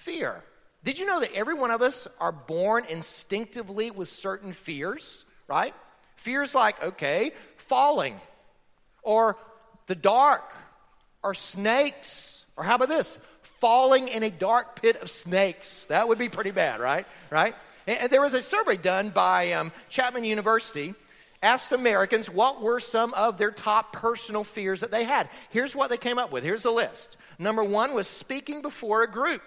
fear. Did you know that every one of us are born instinctively with certain fears, right? Fears like, okay, falling, or the dark, or snakes, or how about this? Falling in a dark pit of snakes. That would be pretty bad, right? Right? And there was a survey done by um, Chapman University asked Americans what were some of their top personal fears that they had. Here's what they came up with. Here's the list. Number one was speaking before a group.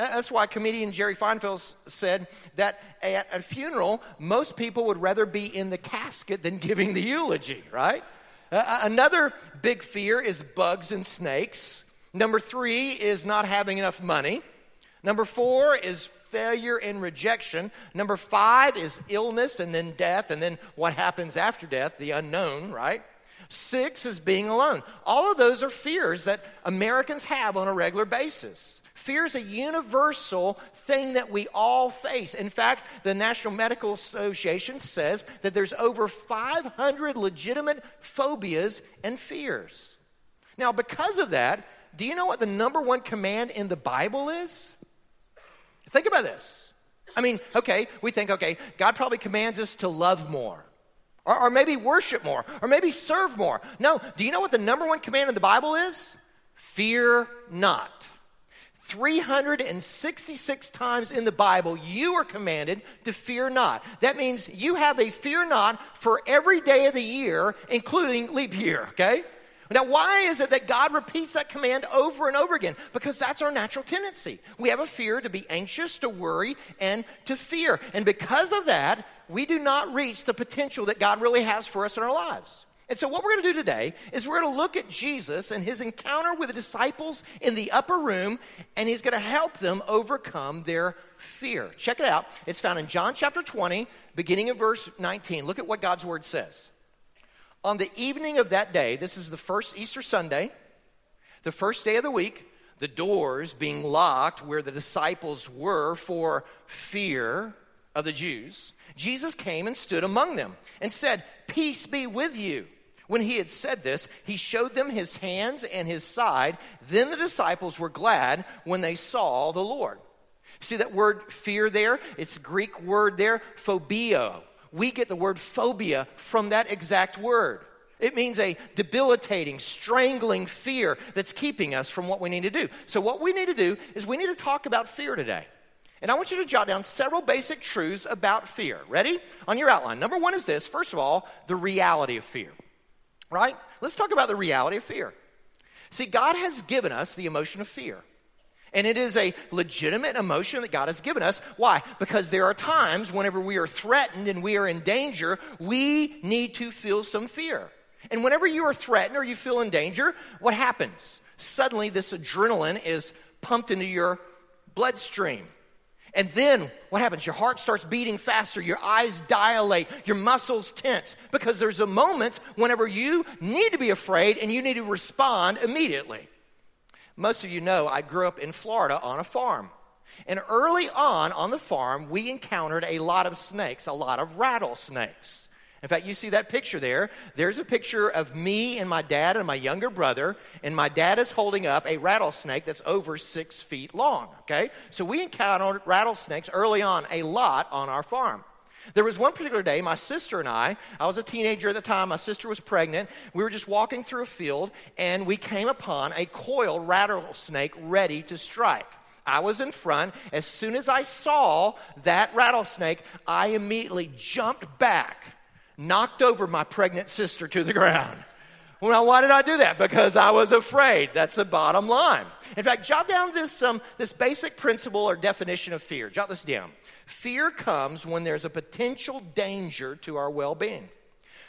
That's why comedian Jerry Seinfeld said that at a funeral, most people would rather be in the casket than giving the eulogy, right? Uh, another big fear is bugs and snakes. Number three is not having enough money. Number four is failure and rejection. Number five is illness and then death, and then what happens after death, the unknown, right? Six is being alone. All of those are fears that Americans have on a regular basis. Fear is a universal thing that we all face. In fact, the National Medical Association says that there's over 500 legitimate phobias and fears. Now, because of that, do you know what the number one command in the Bible is? Think about this. I mean, okay, we think, okay, God probably commands us to love more. Or, or, maybe worship more, or maybe serve more. No, do you know what the number one command in the Bible is? Fear not. 366 times in the Bible, you are commanded to fear not. That means you have a fear not for every day of the year, including leap year, okay? Now, why is it that God repeats that command over and over again? Because that's our natural tendency. We have a fear to be anxious, to worry, and to fear. And because of that, we do not reach the potential that God really has for us in our lives. And so, what we're going to do today is we're going to look at Jesus and his encounter with the disciples in the upper room, and he's going to help them overcome their fear. Check it out. It's found in John chapter 20, beginning in verse 19. Look at what God's word says. On the evening of that day, this is the first Easter Sunday, the first day of the week, the doors being locked where the disciples were for fear of the Jews, Jesus came and stood among them and said, Peace be with you. When he had said this, he showed them his hands and his side. Then the disciples were glad when they saw the Lord. See that word fear there? It's Greek word there, phobia. We get the word phobia from that exact word. It means a debilitating, strangling fear that's keeping us from what we need to do. So, what we need to do is we need to talk about fear today. And I want you to jot down several basic truths about fear. Ready? On your outline. Number one is this first of all, the reality of fear right? Let's talk about the reality of fear. See, God has given us the emotion of fear. And it is a legitimate emotion that God has given us. Why? Because there are times whenever we are threatened and we are in danger, we need to feel some fear. And whenever you are threatened or you feel in danger, what happens? Suddenly, this adrenaline is pumped into your bloodstream. And then what happens? Your heart starts beating faster, your eyes dilate, your muscles tense, because there's a moment whenever you need to be afraid and you need to respond immediately. Most of you know I grew up in Florida on a farm. And early on on the farm, we encountered a lot of snakes, a lot of rattlesnakes. In fact, you see that picture there. There's a picture of me and my dad and my younger brother, and my dad is holding up a rattlesnake that's over six feet long. Okay? So we encountered rattlesnakes early on a lot on our farm. There was one particular day, my sister and I, I was a teenager at the time, my sister was pregnant. We were just walking through a field, and we came upon a coiled rattlesnake ready to strike. I was in front. As soon as I saw that rattlesnake, I immediately jumped back knocked over my pregnant sister to the ground. Well, why did I do that? Because I was afraid. That's the bottom line. In fact, jot down this, um, this basic principle or definition of fear. Jot this down. Fear comes when there's a potential danger to our well being.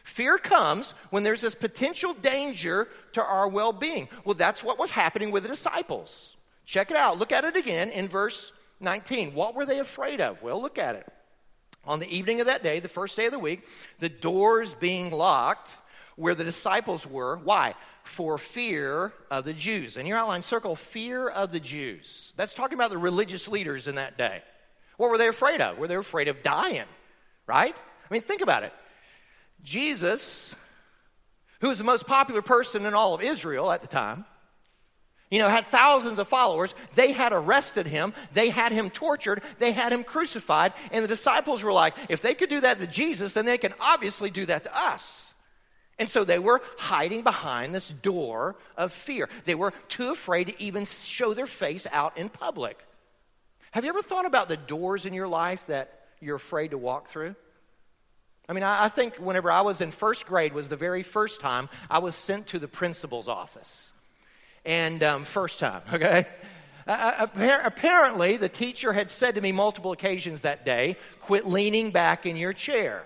Fear comes when there's this potential danger to our well being. Well, that's what was happening with the disciples. Check it out. Look at it again in verse 19. What were they afraid of? Well, look at it. On the evening of that day, the first day of the week, the doors being locked where the disciples were. Why? For fear of the Jews. In your outline, circle fear of the Jews. That's talking about the religious leaders in that day. What were they afraid of? Were they afraid of dying? Right? I mean, think about it. Jesus, who was the most popular person in all of Israel at the time, you know, had thousands of followers. They had arrested him. They had him tortured. They had him crucified. And the disciples were like, if they could do that to Jesus, then they can obviously do that to us. And so they were hiding behind this door of fear. They were too afraid to even show their face out in public. Have you ever thought about the doors in your life that you're afraid to walk through? I mean, I, think whenever I was in first grade was the very first time I was sent to the principal's office and um, first time, okay? Uh, apparently, the teacher had said to me multiple occasions that day, quit leaning back in your chair.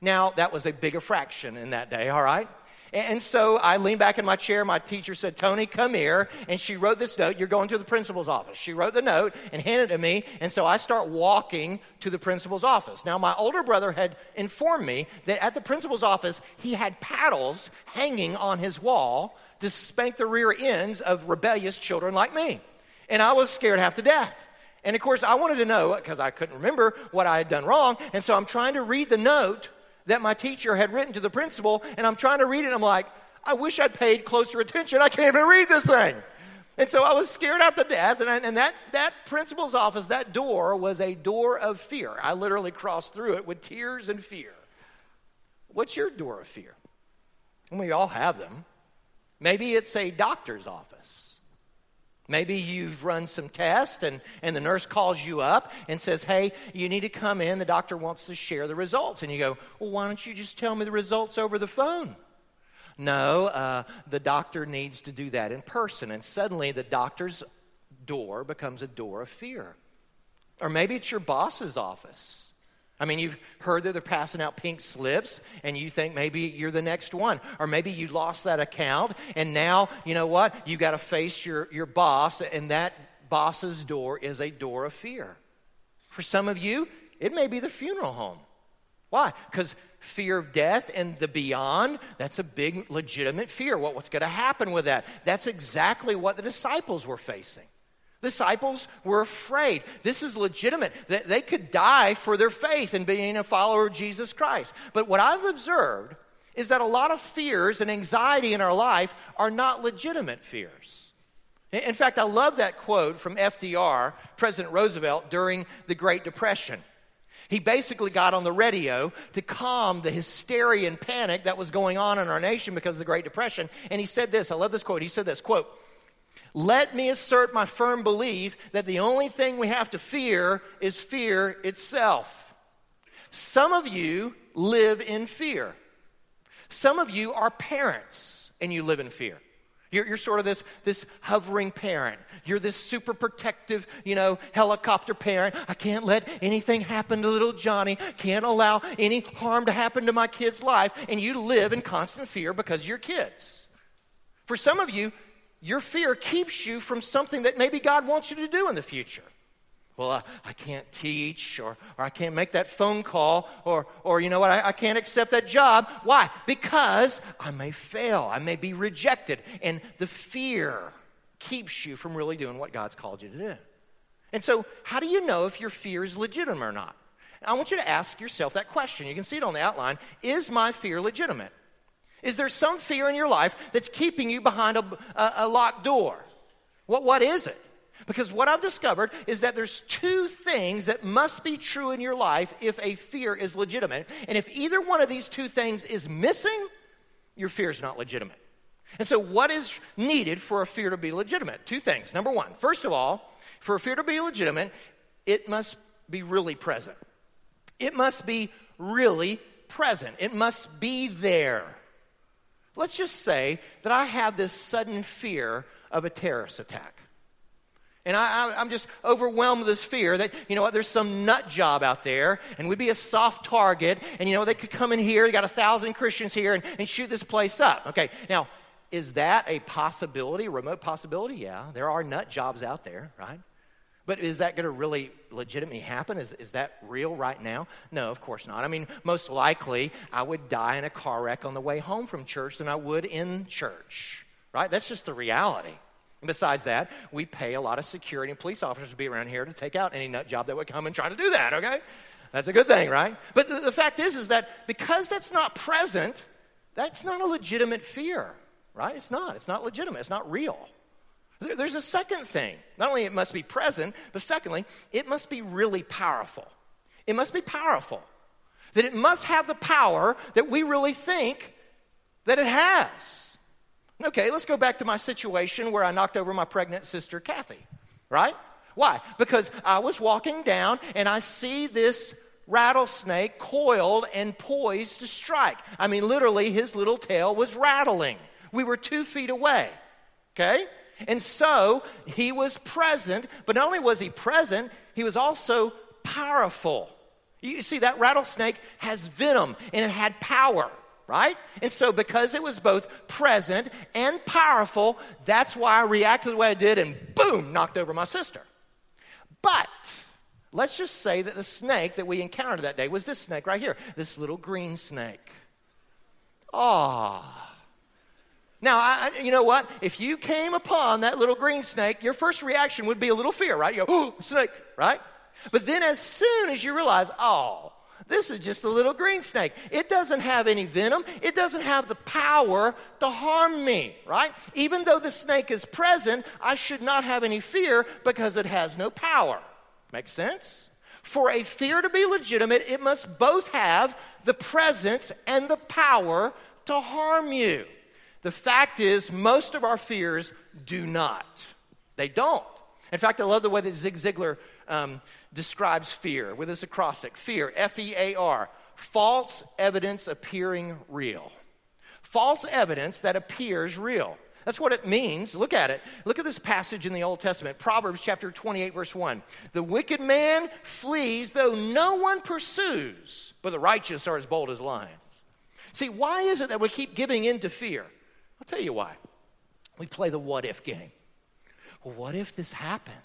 Now, that was a big infraction in that day, all right? And so I leaned back in my chair. My teacher said, Tony, come here. And she wrote this note. You're going to the principal's office. She wrote the note and handed it to me. And so I start walking to the principal's office. Now, my older brother had informed me that at the principal's office, he had paddles hanging on his wall to spank the rear ends of rebellious children like me. And I was scared half to death. And of course, I wanted to know because I couldn't remember what I had done wrong. And so I'm trying to read the note that my teacher had written to the principal, and I'm trying to read it, I'm like, I wish I'd paid closer attention. I can't even read this thing. And so I was scared out to death, and, I, and that, that principal's office, that door was a door of fear. I literally crossed through it with tears and fear. What's your door of fear? And we all have them. Maybe it's a doctor's office. Maybe you've run some tests and, and the nurse calls you up and says, Hey, you need to come in. The doctor wants to share the results. And you go, Well, why don't you just tell me the results over the phone? No, uh, the doctor needs to do that in person. And suddenly the doctor's door becomes a door of fear. Or maybe it's your boss's office. I mean, you've heard that they're passing out pink slips, and you think maybe you're the next one. Or maybe you lost that account, and now, you know what? You got to face your, your boss, and that boss's door is a door of fear. For some of you, it may be the funeral home. Why? Because fear of death and the beyond, that's a big legitimate fear. What, what's going to happen with that? That's exactly what the disciples were facing. Disciples were afraid. This is legitimate. That they could die for their faith in being a follower of Jesus Christ. But what I've observed is that a lot of fears and anxiety in our life are not legitimate fears. In fact, I love that quote from FDR, President Roosevelt, during the Great Depression. He basically got on the radio to calm the hysteria and panic that was going on in our nation because of the Great Depression. And he said this I love this quote. He said this quote, let me assert my firm belief that the only thing we have to fear is fear itself. Some of you live in fear. Some of you are parents and you live in fear. You're, you're, sort of this, this hovering parent. You're this super protective, you know, helicopter parent. I can't let anything happen to little Johnny. Can't allow any harm to happen to my kid's life. And you live in constant fear because you're kids. For some of you, your fear keeps you from something that maybe God wants you to do in the future. Well, I, I can't teach, or, or I can't make that phone call, or, or you know what, I, I can't accept that job. Why? Because I may fail, I may be rejected. And the fear keeps you from really doing what God's called you to do. And so, how do you know if your fear is legitimate or not? I want you to ask yourself that question. You can see it on the outline. Is my fear legitimate? Is there some fear in your life that's keeping you behind a, a, a locked door? What, what is it? Because what I've discovered is that there's two things that must be true in your life if a fear is legitimate. And if either one of these two things is missing, your fear is not legitimate. And so, what is needed for a fear to be legitimate? Two things. Number one, first of all, for a fear to be legitimate, it must be really present. It must be really present. It must be there. Let's just say that I have this sudden fear of a terrorist attack. And I, am just overwhelmed with this fear that, you know what, there's some nut job out there and we'd be a soft target and, you know, they could come in here, they got a thousand Christians here and, and shoot this place up. Okay, now, is that a possibility, remote possibility? Yeah, there are nut jobs out there, right? But is that going to really legitimately happen? Is, is that real right now? No, of course not. I mean, most likely I would die in a car wreck on the way home from church than I would in church, right? That's just the reality. And besides that, we pay a lot of security and police officers to be around here to take out any nut job that would come and try to do that, okay? That's a good thing, right? But the, the fact is, is that because that's not present, that's not a legitimate fear, right? It's not. It's not legitimate. It's not real. There's a second thing. Not only it must be present, but secondly, it must be really powerful. It must be powerful. That it must have the power that we really think that it has. Okay, let's go back to my situation where I knocked over my pregnant sister, Kathy, right? Why? Because I was walking down and I see this rattlesnake coiled and poised to strike. I mean, literally, his little tail was rattling. We were two feet away, okay? And so he was present, but not only was he present, he was also powerful. You see, that rattlesnake has venom and it had power, right? And so, because it was both present and powerful, that's why I reacted the way I did and boom, knocked over my sister. But let's just say that the snake that we encountered that day was this snake right here, this little green snake. Ah. Now, I, you know what? If you came upon that little green snake, your first reaction would be a little fear, right? You go, oh, snake, right? But then as soon as you realize, oh, this is just a little green snake. It doesn't have any venom. It doesn't have the power to harm me, right? Even though the snake is present, I should not have any fear because it has no power. Makes sense? For a fear to be legitimate, it must both have the presence and the power to harm you. The fact is, most of our fears do not. They don't. In fact, I love the way that Zig Ziglar um, describes fear with this acrostic fear, F E A R, false evidence appearing real. False evidence that appears real. That's what it means. Look at it. Look at this passage in the Old Testament, Proverbs chapter 28, verse 1. The wicked man flees, though no one pursues, but the righteous are as bold as lions. See, why is it that we keep giving in to fear? I'll tell you why. We play the what if game. Well, what if this happens?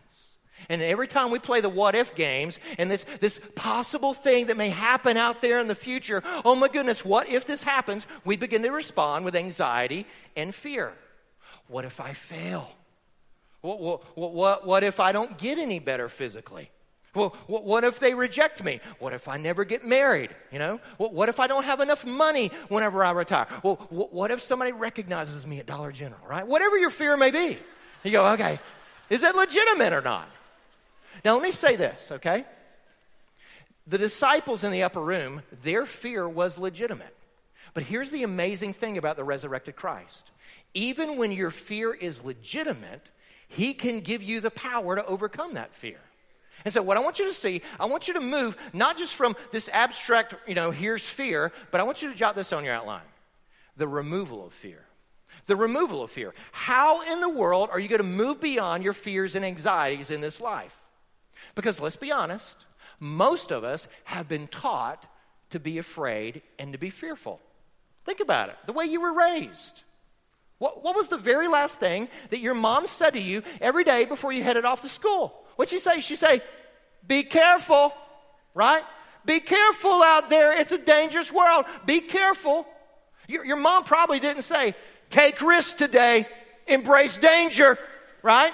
And every time we play the what if games and this, this possible thing that may happen out there in the future, oh my goodness, what if this happens? We begin to respond with anxiety and fear. What if I fail? What, what, what, what if I don't get any better physically? Well, what if they reject me? What if I never get married? You know, what if I don't have enough money whenever I retire? Well, what if somebody recognizes me at Dollar General, right? Whatever your fear may be. You go, okay, is that legitimate or not? Now, let me say this, okay? The disciples in the upper room, their fear was legitimate. But here's the amazing thing about the resurrected Christ even when your fear is legitimate, he can give you the power to overcome that fear. And so, what I want you to see, I want you to move not just from this abstract, you know, here's fear, but I want you to jot this on your outline the removal of fear. The removal of fear. How in the world are you going to move beyond your fears and anxieties in this life? Because let's be honest, most of us have been taught to be afraid and to be fearful. Think about it the way you were raised. What, what was the very last thing that your mom said to you every day before you headed off to school? What'd she say? She say, be careful, right? Be careful out there. It's a dangerous world. Be careful. Your, your mom probably didn't say, take risks today, embrace danger, right?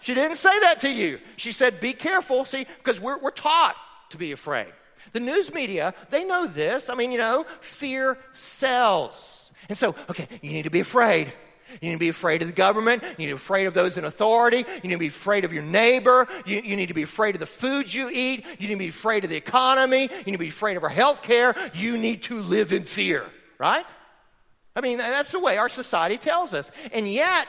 She didn't say that to you. She said, be careful, see, because we're, we're taught to be afraid. The news media, they know this. I mean, you know, fear sells. And so, okay, you need to be afraid. You need to be afraid of the government. You need to be afraid of those in authority. You need to be afraid of your neighbor. You, you, need to be afraid of the food you eat. You need to be afraid of the economy. You need to be afraid of our health care. You need to live in fear, right? I mean, that's the way our society tells us. And yet,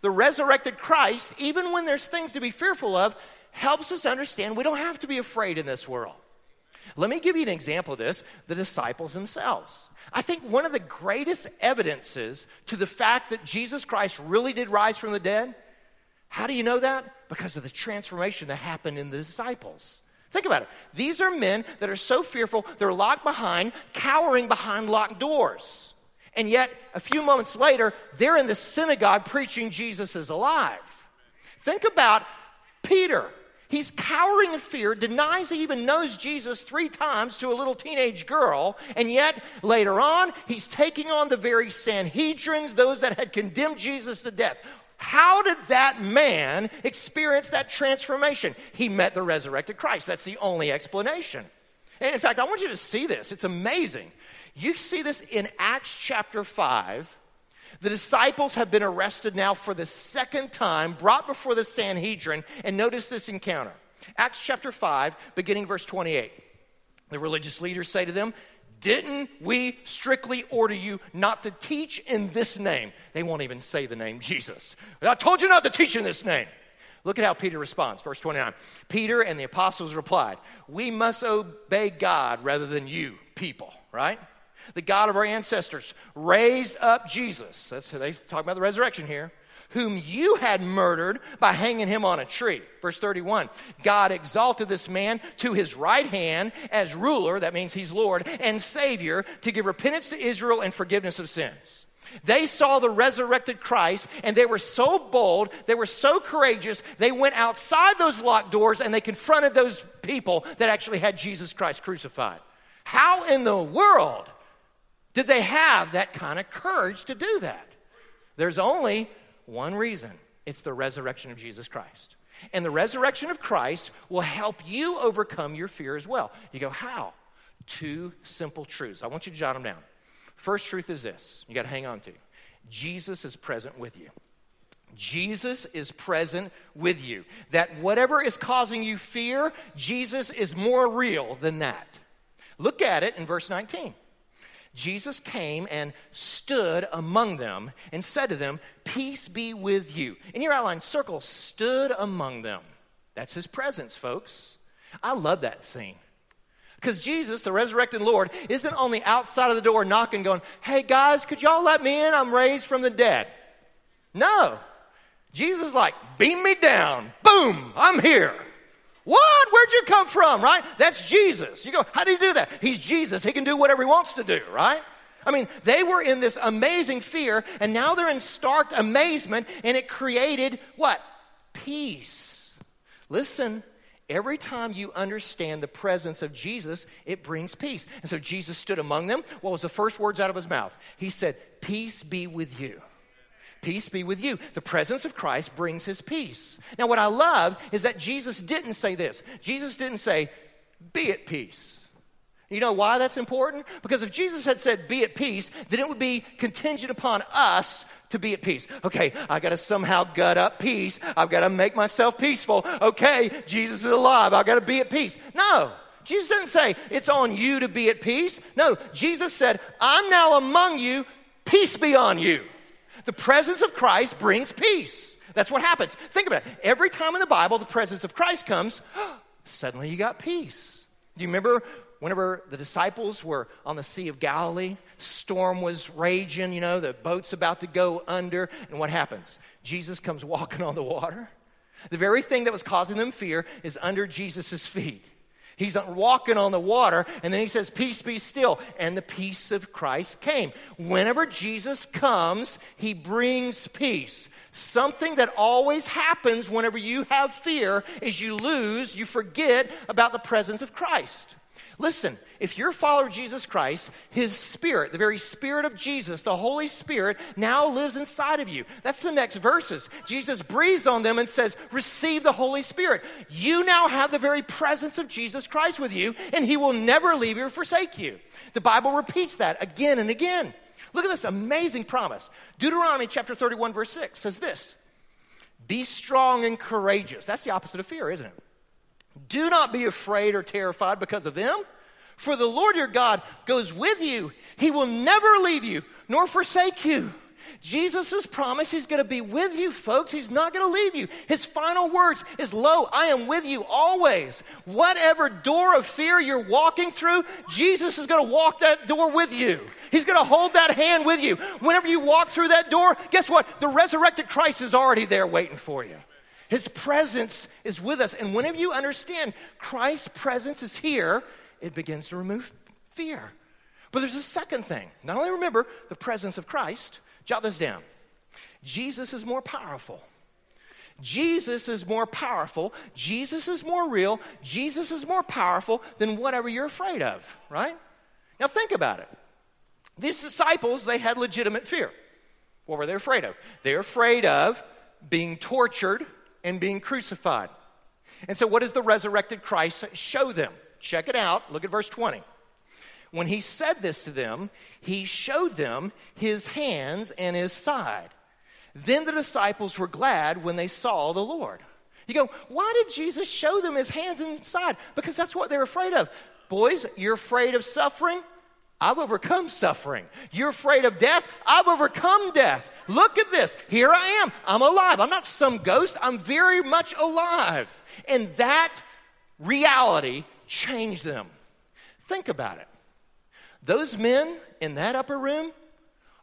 the resurrected Christ, even when there's things to be fearful of, helps us understand we don't have to be afraid in this world. Let me give you an example of this the disciples themselves. I think one of the greatest evidences to the fact that Jesus Christ really did rise from the dead, how do you know that? Because of the transformation that happened in the disciples. Think about it. These are men that are so fearful, they're locked behind, cowering behind locked doors. And yet, a few moments later, they're in the synagogue preaching Jesus is alive. Think about Peter. He's cowering in fear, denies he even knows Jesus three times to a little teenage girl, and yet later on, he's taking on the very Sanhedrins, those that had condemned Jesus to death. How did that man experience that transformation? He met the resurrected Christ. That's the only explanation. And in fact, I want you to see this. It's amazing. You see this in Acts chapter 5. The disciples have been arrested now for the second time, brought before the Sanhedrin, and notice this encounter. Acts chapter 5, beginning verse 28. The religious leaders say to them, didn't we strictly order you not to teach in this name? They won't even say the name Jesus. I told you not to teach in this name. Look at how Peter responds, verse 29. Peter and the apostles replied, We must obey God rather than you, people, right? The God of our ancestors raised up Jesus. That's how they talk about the resurrection here whom you had murdered by hanging him on a tree. Verse 31 God exalted this man to his right hand as ruler, that means he's Lord, and Savior to give repentance to Israel and forgiveness of sins. They saw the resurrected Christ and they were so bold, they were so courageous, they went outside those locked doors and they confronted those people that actually had Jesus Christ crucified. How in the world did they have that kind of courage to do that? There's only one reason it's the resurrection of Jesus Christ. And the resurrection of Christ will help you overcome your fear as well. You go, how? Two simple truths. I want you to jot them down. First truth is this you got to hang on to Jesus is present with you. Jesus is present with you. That whatever is causing you fear, Jesus is more real than that. Look at it in verse 19. Jesus came and stood among them and said to them, Peace be with you. In your outline, circle, stood among them. That's his presence, folks. I love that scene. Because Jesus, the resurrected Lord, isn't on the outside of the door knocking, going, Hey guys, could y'all let me in? I'm raised from the dead. No. Jesus like, Beam me down. Boom, I'm here. What? Where'd you come from, right? That's Jesus. You go, how did he do that? He's Jesus. He can do whatever he wants to do, right? I mean, they were in this amazing fear, and now they're in stark amazement, and it created what? Peace. Listen, every time you understand the presence of Jesus, it brings peace. And so Jesus stood among them. What was the first words out of his mouth? He said, Peace be with you. Peace be with you. The presence of Christ brings his peace. Now, what I love is that Jesus didn't say this. Jesus didn't say, be at peace. You know why that's important? Because if Jesus had said, be at peace, then it would be contingent upon us to be at peace. Okay, I gotta somehow gut up peace. I've gotta make myself peaceful. Okay, Jesus is alive. I've gotta be at peace. No. Jesus didn't say, it's on you to be at peace. No, Jesus said, I'm now among you. Peace be on you. The presence of Christ brings peace. That's what happens. Think about it. Every time in the Bible the presence of Christ comes, suddenly you got peace. Do you remember whenever the disciples were on the Sea of Galilee? Storm was raging, you know, the boat's about to go under, and what happens? Jesus comes walking on the water. The very thing that was causing them fear is under Jesus' feet. He's walking on the water, and then he says, Peace be still. And the peace of Christ came. Whenever Jesus comes, he brings peace. Something that always happens whenever you have fear is you lose, you forget about the presence of Christ. Listen, if you're a follower of Jesus Christ, His Spirit, the very Spirit of Jesus, the Holy Spirit, now lives inside of you. That's the next verses. Jesus breathes on them and says, Receive the Holy Spirit. You now have the very presence of Jesus Christ with you, and He will never leave you or forsake you. The Bible repeats that again and again. Look at this amazing promise. Deuteronomy chapter 31, verse 6 says this Be strong and courageous. That's the opposite of fear, isn't it? Do not be afraid or terrified because of them, for the Lord your God goes with you. He will never leave you nor forsake you. Jesus' has promised He's going to be with you, folks. He's not going to leave you. His final words is, Lo, I am with you always. Whatever door of fear you're walking through, Jesus is going to walk that door with you. He's going to hold that hand with you. Whenever you walk through that door, guess what? The resurrected Christ is already there waiting for you. His presence is with us. And whenever you understand Christ's presence is here, it begins to remove fear. But there's a second thing. Not only remember the presence of Christ, jot this down Jesus is more powerful. Jesus is more powerful, Jesus is more real, Jesus is more powerful than whatever you're afraid of, right? Now think about it. These disciples, they had legitimate fear. What were they afraid of? They're afraid of being tortured and being crucified. And so, what does the resurrected Christ show them? Check it out. Look at verse 20. When he said this to them, he showed them his hands and his side. Then the disciples were glad when they saw the Lord. You go, why did Jesus show them his hands and side? Because that's what they're afraid of. Boys, you're afraid of suffering? I've overcome suffering. You're afraid of death? I've overcome death. Look at this. Here I am. I'm alive. I'm not some ghost. I'm very much alive. And that reality changed them. Think about it. Those men in that upper room,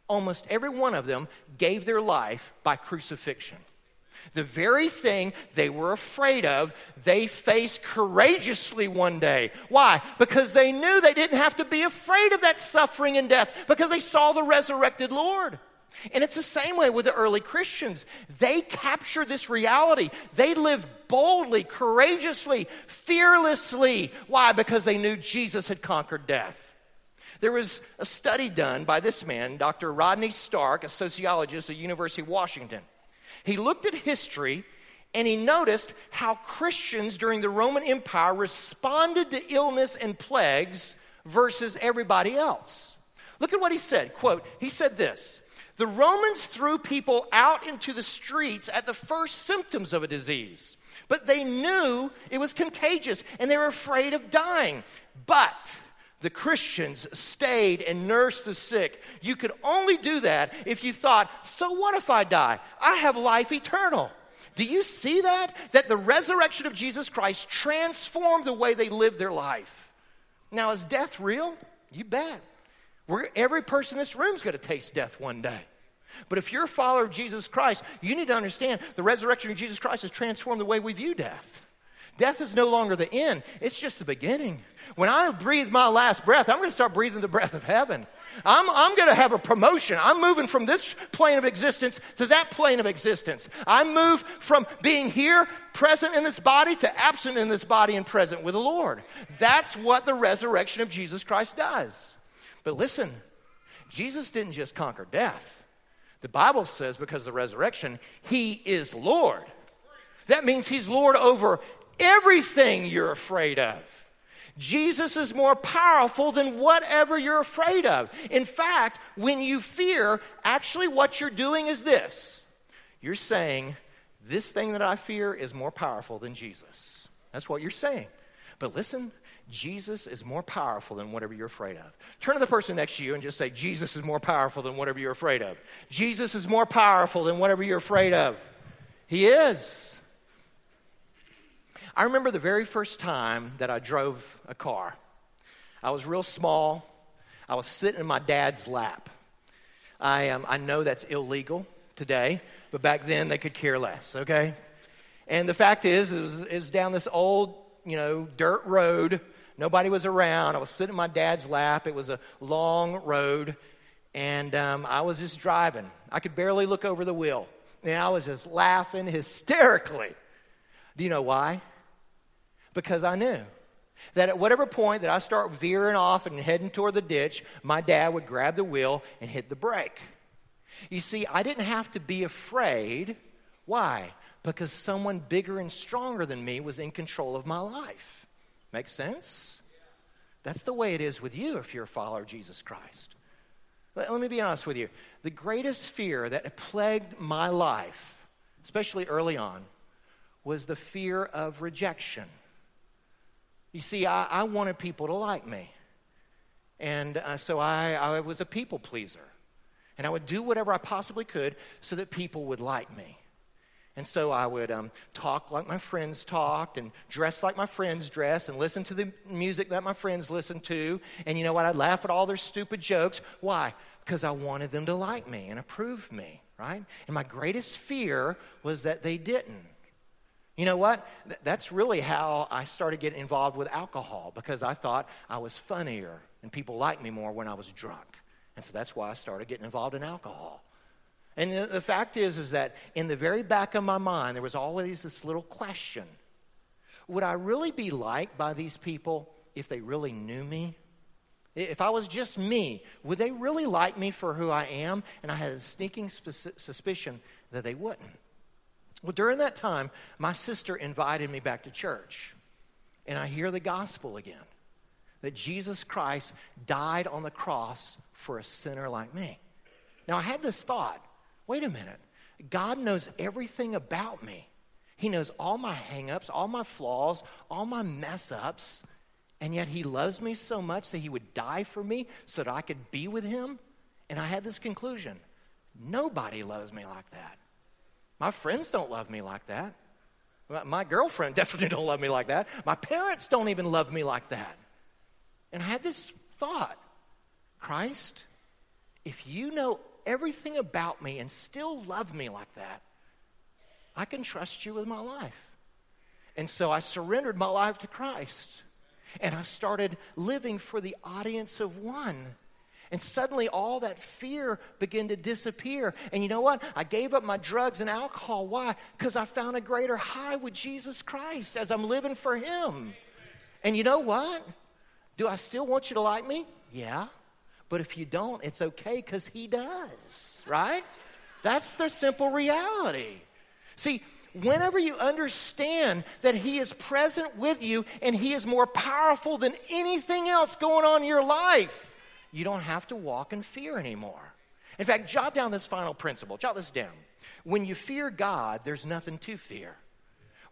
almost every one of them gave their life by crucifixion. The very thing they were afraid of, they faced courageously one day. Why? Because they knew they didn't have to be afraid of that suffering and death because they saw the resurrected Lord. And it's the same way with the early Christians. They capture this reality. They live boldly, courageously, fearlessly. Why? Because they knew Jesus had conquered death. There was a study done by this man, Dr. Rodney Stark, a sociologist at University of Washington. He looked at history and he noticed how Christians during the Roman Empire responded to illness and plagues versus everybody else. Look at what he said. Quote, he said this The Romans threw people out into the streets at the first symptoms of a disease, but they knew it was contagious and they were afraid of dying. But the Christians stayed and nursed the sick. You could only do that if you thought, so what if I die? I have life eternal. Do you see that? That the resurrection of Jesus Christ transformed the way they lived their life. Now, is death real? You bet. We're, every person in this room is going to taste death one day. But if you're a follower of Jesus Christ, you need to understand the resurrection of Jesus Christ has transformed the way we view death. Death is no longer the end, it's just the beginning. When I breathe my last breath, I'm going to start breathing the breath of heaven. I'm, I'm going to have a promotion. I'm moving from this plane of existence to that plane of existence. I move from being here, present in this body, to absent in this body and present with the Lord. That's what the resurrection of Jesus Christ does. But listen, Jesus didn't just conquer death. The Bible says because of the resurrection, he is Lord. That means he's Lord over everything you're afraid of. Jesus is more powerful than whatever you're afraid of. In fact, when you fear, actually what you're doing is this you're saying, This thing that I fear is more powerful than Jesus. That's what you're saying. But listen, Jesus is more powerful than whatever you're afraid of. Turn to the person next to you and just say, Jesus is more powerful than whatever you're afraid of. Jesus is more powerful than whatever you're afraid of. He is. I remember the very first time that I drove a car. I was real small. I was sitting in my dad's lap. I, um, I know that's illegal today, but back then they could care less, okay? And the fact is, it was, it was down this old, you know, dirt road. Nobody was around. I was sitting in my dad's lap. It was a long road, and um, I was just driving. I could barely look over the wheel. And I was just laughing hysterically. Do you know why? Because I knew that at whatever point that I start veering off and heading toward the ditch, my dad would grab the wheel and hit the brake. You see, I didn't have to be afraid. Why? Because someone bigger and stronger than me was in control of my life. Make sense? That's the way it is with you if you're a follower of Jesus Christ. Let, let me be honest with you. The greatest fear that plagued my life, especially early on, was the fear of rejection. You see, I, I wanted people to like me. And uh, so I, I was a people pleaser. And I would do whatever I possibly could so that people would like me. And so I would um, talk like my friends talked and dress like my friends dress and listen to the music that my friends listened to. And you know what? I'd laugh at all their stupid jokes. Why? Because I wanted them to like me and approve me, right? And my greatest fear was that they didn't. You know what? That's really how I started getting involved with alcohol because I thought I was funnier and people liked me more when I was drunk. And so that's why I started getting involved in alcohol. And the, the fact is, is that in the very back of my mind, there was always this little question Would I really be liked by these people if they really knew me? If I was just me, would they really like me for who I am? And I had a sneaking suspicion that they wouldn't. Well, during that time, my sister invited me back to church, and I hear the gospel again that Jesus Christ died on the cross for a sinner like me. Now, I had this thought wait a minute, God knows everything about me. He knows all my hangups, all my flaws, all my mess ups, and yet He loves me so much that He would die for me so that I could be with Him. And I had this conclusion nobody loves me like that. My friends don't love me like that. My girlfriend definitely don't love me like that. My parents don't even love me like that. And I had this thought Christ, if you know everything about me and still love me like that, I can trust you with my life. And so I surrendered my life to Christ. And I started living for the audience of one. And suddenly all that fear began to disappear. And you know what? I gave up my drugs and alcohol. Why? Because I found a greater high with Jesus Christ as I'm living for Him. And you know what? Do I still want you to like me? Yeah. But if you don't, it's okay because He does, right? That's the simple reality. See, whenever you understand that He is present with you and He is more powerful than anything else going on in your life, you don't have to walk in fear anymore. In fact, jot down this final principle. Jot this down. When you fear God, there's nothing to fear.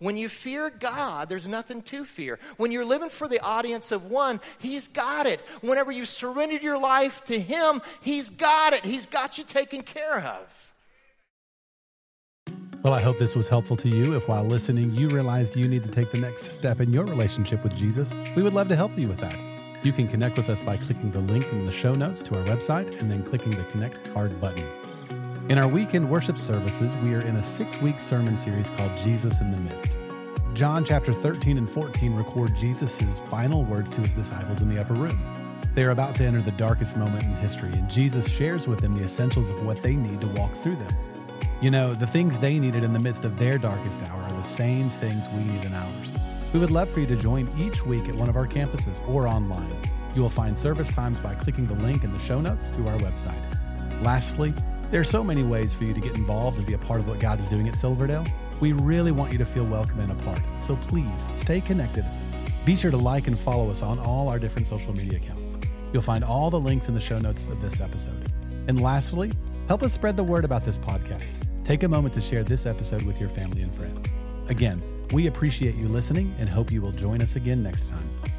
When you fear God, there's nothing to fear. When you're living for the audience of one, He's got it. Whenever you surrendered your life to Him, He's got it. He's got you taken care of. Well, I hope this was helpful to you. If while listening, you realized you need to take the next step in your relationship with Jesus, we would love to help you with that. You can connect with us by clicking the link in the show notes to our website and then clicking the Connect card button. In our weekend worship services, we are in a six week sermon series called Jesus in the Midst. John chapter 13 and 14 record Jesus' final words to his disciples in the upper room. They are about to enter the darkest moment in history, and Jesus shares with them the essentials of what they need to walk through them. You know, the things they needed in the midst of their darkest hour are the same things we need in ours. We would love for you to join each week at one of our campuses or online. You will find service times by clicking the link in the show notes to our website. Lastly, there are so many ways for you to get involved and be a part of what God is doing at Silverdale. We really want you to feel welcome and a part, so please stay connected. Be sure to like and follow us on all our different social media accounts. You'll find all the links in the show notes of this episode. And lastly, help us spread the word about this podcast. Take a moment to share this episode with your family and friends. Again, we appreciate you listening and hope you will join us again next time.